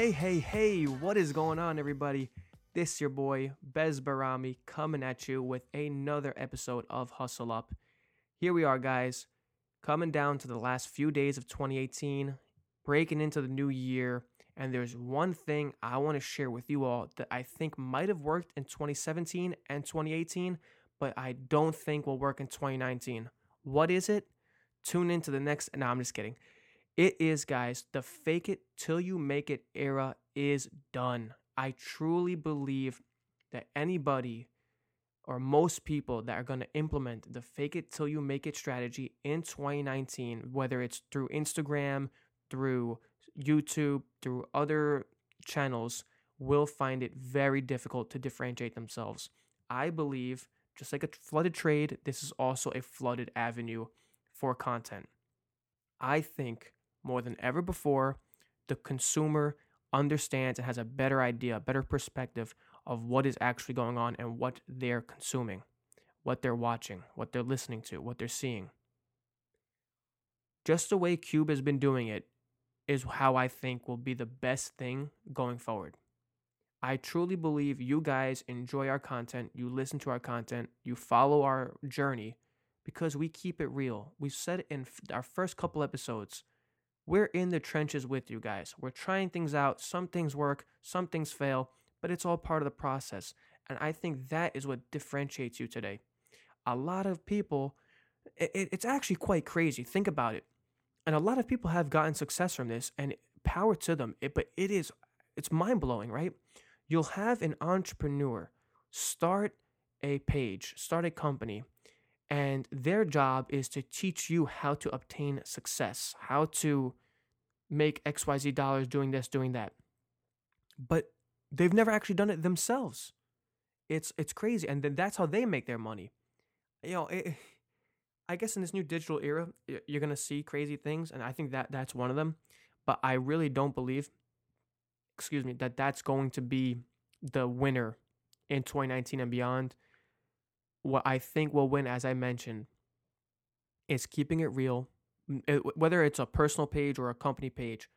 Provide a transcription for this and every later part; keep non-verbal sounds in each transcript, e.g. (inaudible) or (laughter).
Hey, hey, hey, what is going on, everybody? This your boy, Bez Barami, coming at you with another episode of Hustle Up. Here we are, guys, coming down to the last few days of 2018, breaking into the new year, and there's one thing I want to share with you all that I think might have worked in 2017 and 2018, but I don't think will work in 2019. What is it? Tune into the next. No, I'm just kidding. It is, guys, the fake it till you make it era is done. I truly believe that anybody or most people that are going to implement the fake it till you make it strategy in 2019, whether it's through Instagram, through YouTube, through other channels, will find it very difficult to differentiate themselves. I believe, just like a flooded trade, this is also a flooded avenue for content. I think more than ever before, the consumer understands and has a better idea, a better perspective of what is actually going on and what they're consuming, what they're watching, what they're listening to, what they're seeing. Just the way Cube has been doing it is how I think will be the best thing going forward. I truly believe you guys enjoy our content, you listen to our content, you follow our journey because we keep it real. We said in our first couple episodes, we're in the trenches with you guys. We're trying things out. Some things work, some things fail, but it's all part of the process. And I think that is what differentiates you today. A lot of people, it, it's actually quite crazy. Think about it. And a lot of people have gotten success from this, and power to them. It, but it is, it's mind blowing, right? You'll have an entrepreneur start a page, start a company, and their job is to teach you how to obtain success, how to make XYZ dollars doing this, doing that. But they've never actually done it themselves. It's it's crazy, and then that's how they make their money. You know, it, I guess in this new digital era, you're gonna see crazy things, and I think that that's one of them. But I really don't believe, excuse me, that that's going to be the winner in 2019 and beyond what I think will win, as I mentioned, is keeping it real. whether it's a personal page or a company page,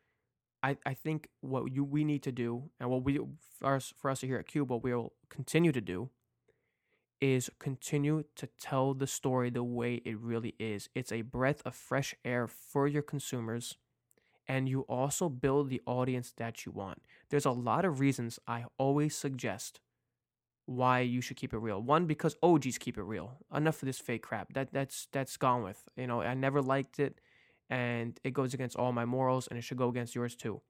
I, I think what you we need to do, and what we for us, for us here at Cube, what we will continue to do, is continue to tell the story the way it really is. It's a breath of fresh air for your consumers, and you also build the audience that you want. There's a lot of reasons I always suggest why you should keep it real. One, because OGs keep it real. Enough of this fake crap. That that's that's gone with. You know, I never liked it, and it goes against all my morals, and it should go against yours too.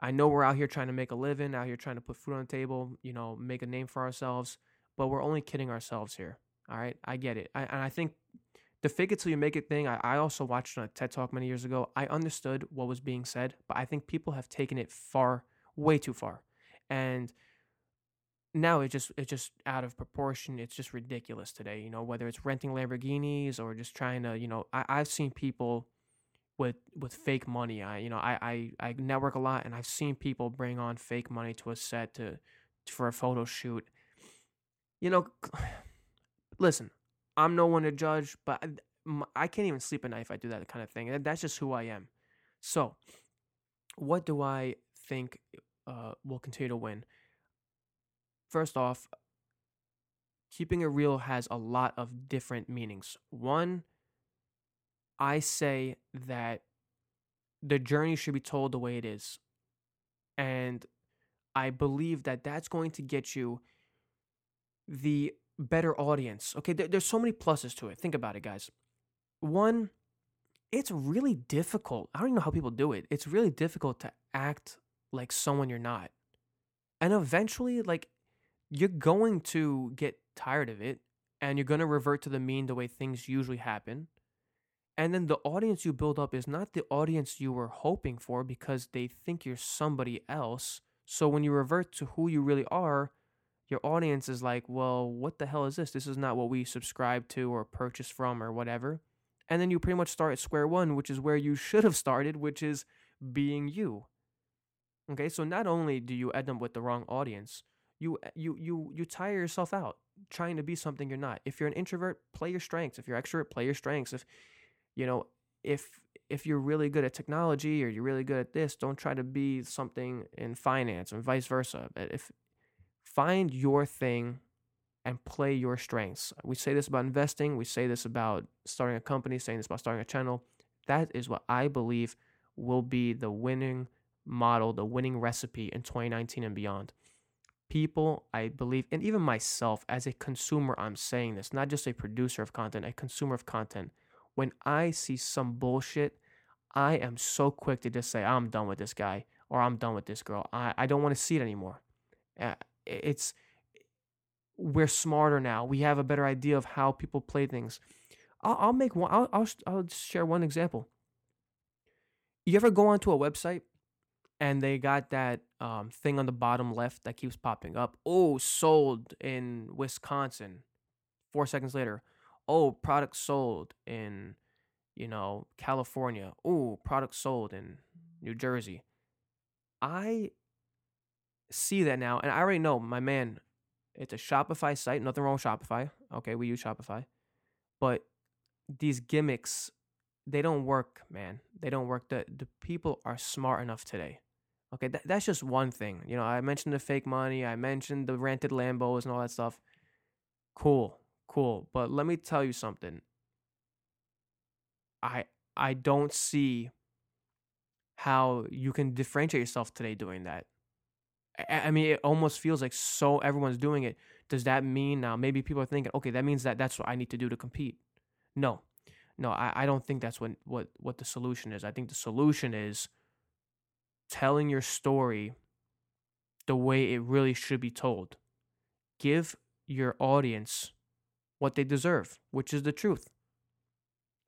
I know we're out here trying to make a living, out here trying to put food on the table, you know, make a name for ourselves, but we're only kidding ourselves here. All right, I get it, I, and I think the fake it till you make it thing. I, I also watched on a TED talk many years ago. I understood what was being said, but I think people have taken it far, way too far, and now it's just it's just out of proportion. It's just ridiculous today. You know, whether it's renting Lamborghinis or just trying to, you know, I, I've seen people with with fake money. I you know I, I I network a lot, and I've seen people bring on fake money to a set to for a photo shoot. You know, (sighs) listen, I'm no one to judge, but I, I can't even sleep at night if I do that kind of thing. That's just who I am. So, what do I think uh, will continue to win? First off, keeping it real has a lot of different meanings. One, I say that the journey should be told the way it is. And I believe that that's going to get you the better audience. Okay, there, there's so many pluses to it. Think about it, guys. One, it's really difficult. I don't even know how people do it. It's really difficult to act like someone you're not. And eventually, like, you're going to get tired of it and you're going to revert to the mean the way things usually happen. And then the audience you build up is not the audience you were hoping for because they think you're somebody else. So when you revert to who you really are, your audience is like, well, what the hell is this? This is not what we subscribe to or purchase from or whatever. And then you pretty much start at square one, which is where you should have started, which is being you. Okay, so not only do you end up with the wrong audience, you eh, you you you tire yourself out trying to be something you're not. If you're an introvert, play your strengths. If you're extrovert, play your strengths. If you know, if if you're really good at technology or you're really good at this, don't try to be something in finance and vice versa. If find your thing and play your strengths. We say this about investing, we say this about starting a company, saying this about starting a channel. That is what I believe will be the winning model, the winning recipe in 2019 and beyond. People, I believe, and even myself as a consumer, I'm saying this, not just a producer of content, a consumer of content. When I see some bullshit, I am so quick to just say, I'm done with this guy or I'm done with this girl. I, I don't want to see it anymore. Uh, it's, we're smarter now. We have a better idea of how people play things. I'll, I'll make one, I'll, I'll, I'll share one example. You ever go onto a website and they got that um, thing on the bottom left that keeps popping up? Oh, sold in Wisconsin. Four seconds later, oh, product sold in, you know, California. Oh, product sold in New Jersey. I see that now, and I already know my man. It's a Shopify site. Nothing wrong with Shopify. Okay, we use Shopify, but these gimmicks, they don't work, man. They don't work. The the people are smart enough today. Okay, that, that's just one thing. You know, I mentioned the fake money. I mentioned the rented Lambos and all that stuff. Cool, cool. But let me tell you something. I I don't see how you can differentiate yourself today doing that. I, I mean, it almost feels like so everyone's doing it. Does that mean now maybe people are thinking, okay, that means that that's what I need to do to compete? No, no, I, I don't think that's what, what what the solution is. I think the solution is telling your story the way it really should be told. Give your audience what they deserve, which is the truth.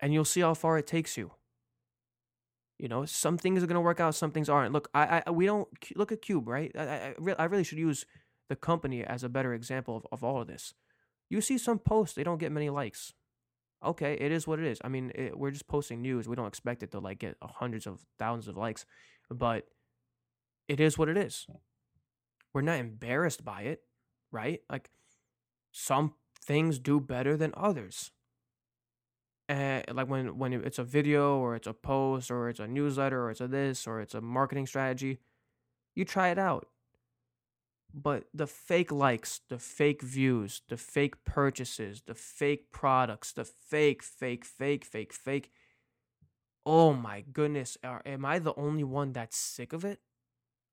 And you'll see how far it takes you. You know, some things are going to work out, some things aren't. Look, I, I we don't look at Cube, right? I, I, I really should use the company as a better example of, of all of this. You see some posts, they don't get many likes. Okay, it is what it is. I mean, it, we're just posting news. We don't expect it to like get uh, hundreds of thousands of likes, but it is what it is. We're not embarrassed by it, right? Like some things do better than others. And like when when it's a video or it's a post or it's a newsletter or it's a this or it's a marketing strategy, you try it out. But the fake likes, the fake views, the fake purchases, the fake products, the fake, fake, fake, fake, fake. Oh my goodness, are, am I the only one that's sick of it?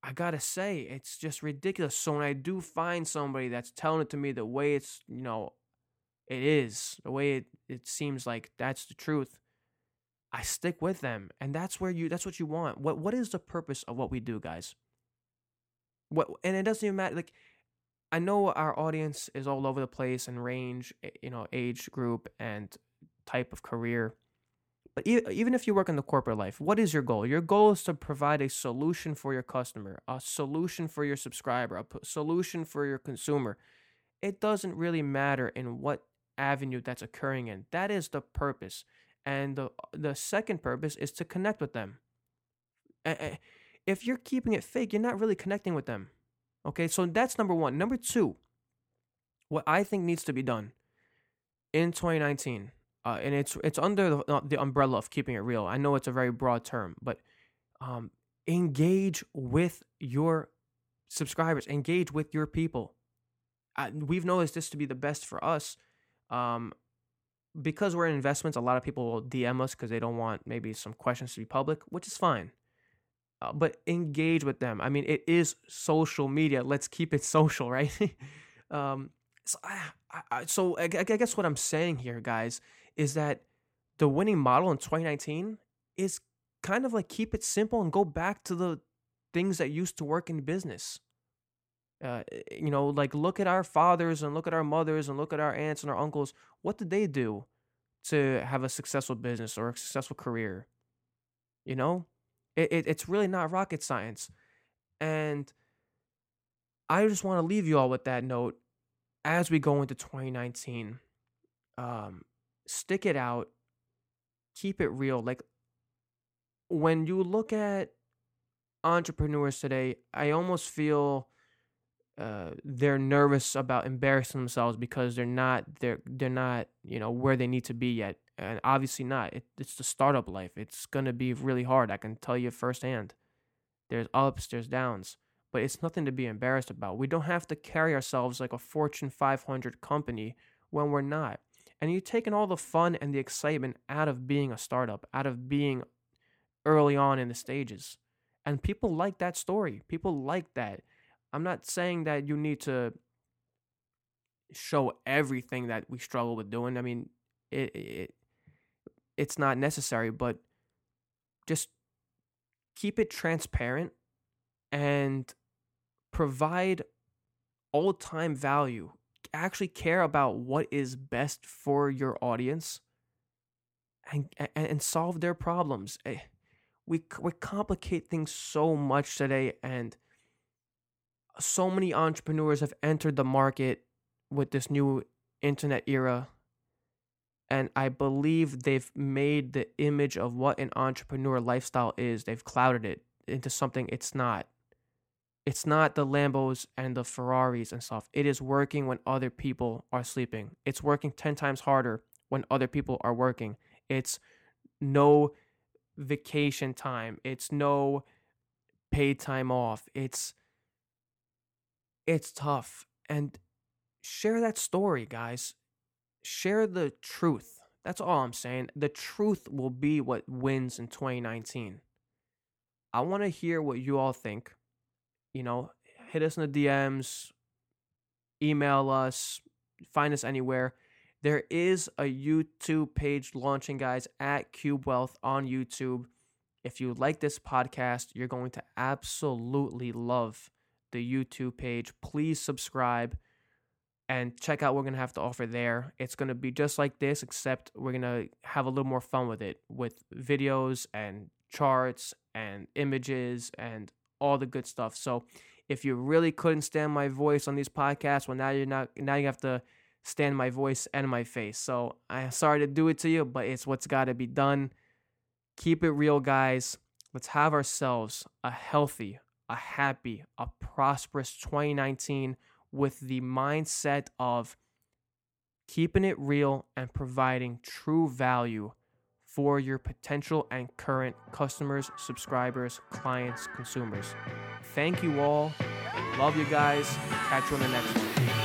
I gotta say, it's just ridiculous. So when I do find somebody that's telling it to me the way it's, you know, it is, the way it, it seems like that's the truth, I stick with them. And that's where you that's what you want. What what is the purpose of what we do, guys? What and it doesn't even matter like I know our audience is all over the place and range, eh, you know, age group and type of career. But even if you work in the corporate life, what is your goal? Your goal is to provide a solution for your customer, a solution for your subscriber, a solution for your consumer. It doesn't really matter in what avenue that's occurring in. That is the purpose. And the the second purpose is to connect with them. If you're keeping it fake, you're not really connecting with them. Okay? So that's number 1. Number 2, what I think needs to be done in 2019 uh, and it's it's under the, uh, the umbrella of keeping it real. I know it's a very broad term, but um, engage with your subscribers, engage with your people. I, we've noticed this to be the best for us. Um, because we're in investments, a lot of people will DM us because they don't want maybe some questions to be public, which is fine. Uh, but engage with them. I mean, it is social media. Let's keep it (laughs) social, right? um, so, I, I, so I, I guess what I'm saying here, guys, is that the winning model in 2019 is kind of like keep it simple and go back to the things that used to work in business. Uh, you know, like look at our fathers and look at our mothers and look at our aunts and our uncles. What did they do to have a successful business or a successful career? You know, it, it it's really not rocket science. And I just want to leave you all with that note as we go into 2019. Um, stick it out, keep it real. Like when you look at entrepreneurs today, I almost feel uh, they're nervous about embarrassing themselves because they're not they're they're not you know where they need to be yet. And obviously not. It, it's the startup life. It's to be really hard. I can tell you firsthand. There's ups, there's downs, but it's nothing to be embarrassed about. We don't have to carry ourselves like a Fortune 500 company when we're not. And you're taking all the fun and the excitement out of being a startup, out of being early on in the stages. And people like that story. People like that. I'm not saying that you need to show everything that we struggle with doing. I mean, it, it it's not necessary, but just keep it transparent and provide all time value. Actually care about what is best for your audience and and, solve their problems. Eh, we we complicate things so much today and so many entrepreneurs have entered the market with this new internet era and I believe they've made the image of what an entrepreneur lifestyle is, they've clouded it into something it's not. It's not the Lambos and the Ferraris and stuff. It is working when other people are sleeping. It's working 10 times harder when other people are working. It's no vacation time. It's no paid time off. It's it's tough. And share that story, guys share the truth. That's all I'm saying. The truth will be what wins in 2019. I want to hear what you all think. You know, hit us in the DMs, email us, find us anywhere. There is a YouTube page launching, guys, at Cube Wealth on YouTube. If you like this podcast, you're going to absolutely love the YouTube page. Please subscribe and check out what we're going to have to offer there. It's going to be just like this, except we're going to have a little more fun with it with videos and charts and images and all the good stuff. So if you really couldn't stand my voice on these podcasts, well, now you're not, now you have to stand my voice and my face. So I'm sorry to do it to you, but it's what's got to be done. Keep it real, guys. Let's have ourselves a healthy, a happy, a prosperous 2019 with the mindset of keeping it real and providing true value for your potential and current customers, subscribers, clients, consumers. Thank you all. Love you guys. Catch you on the next one.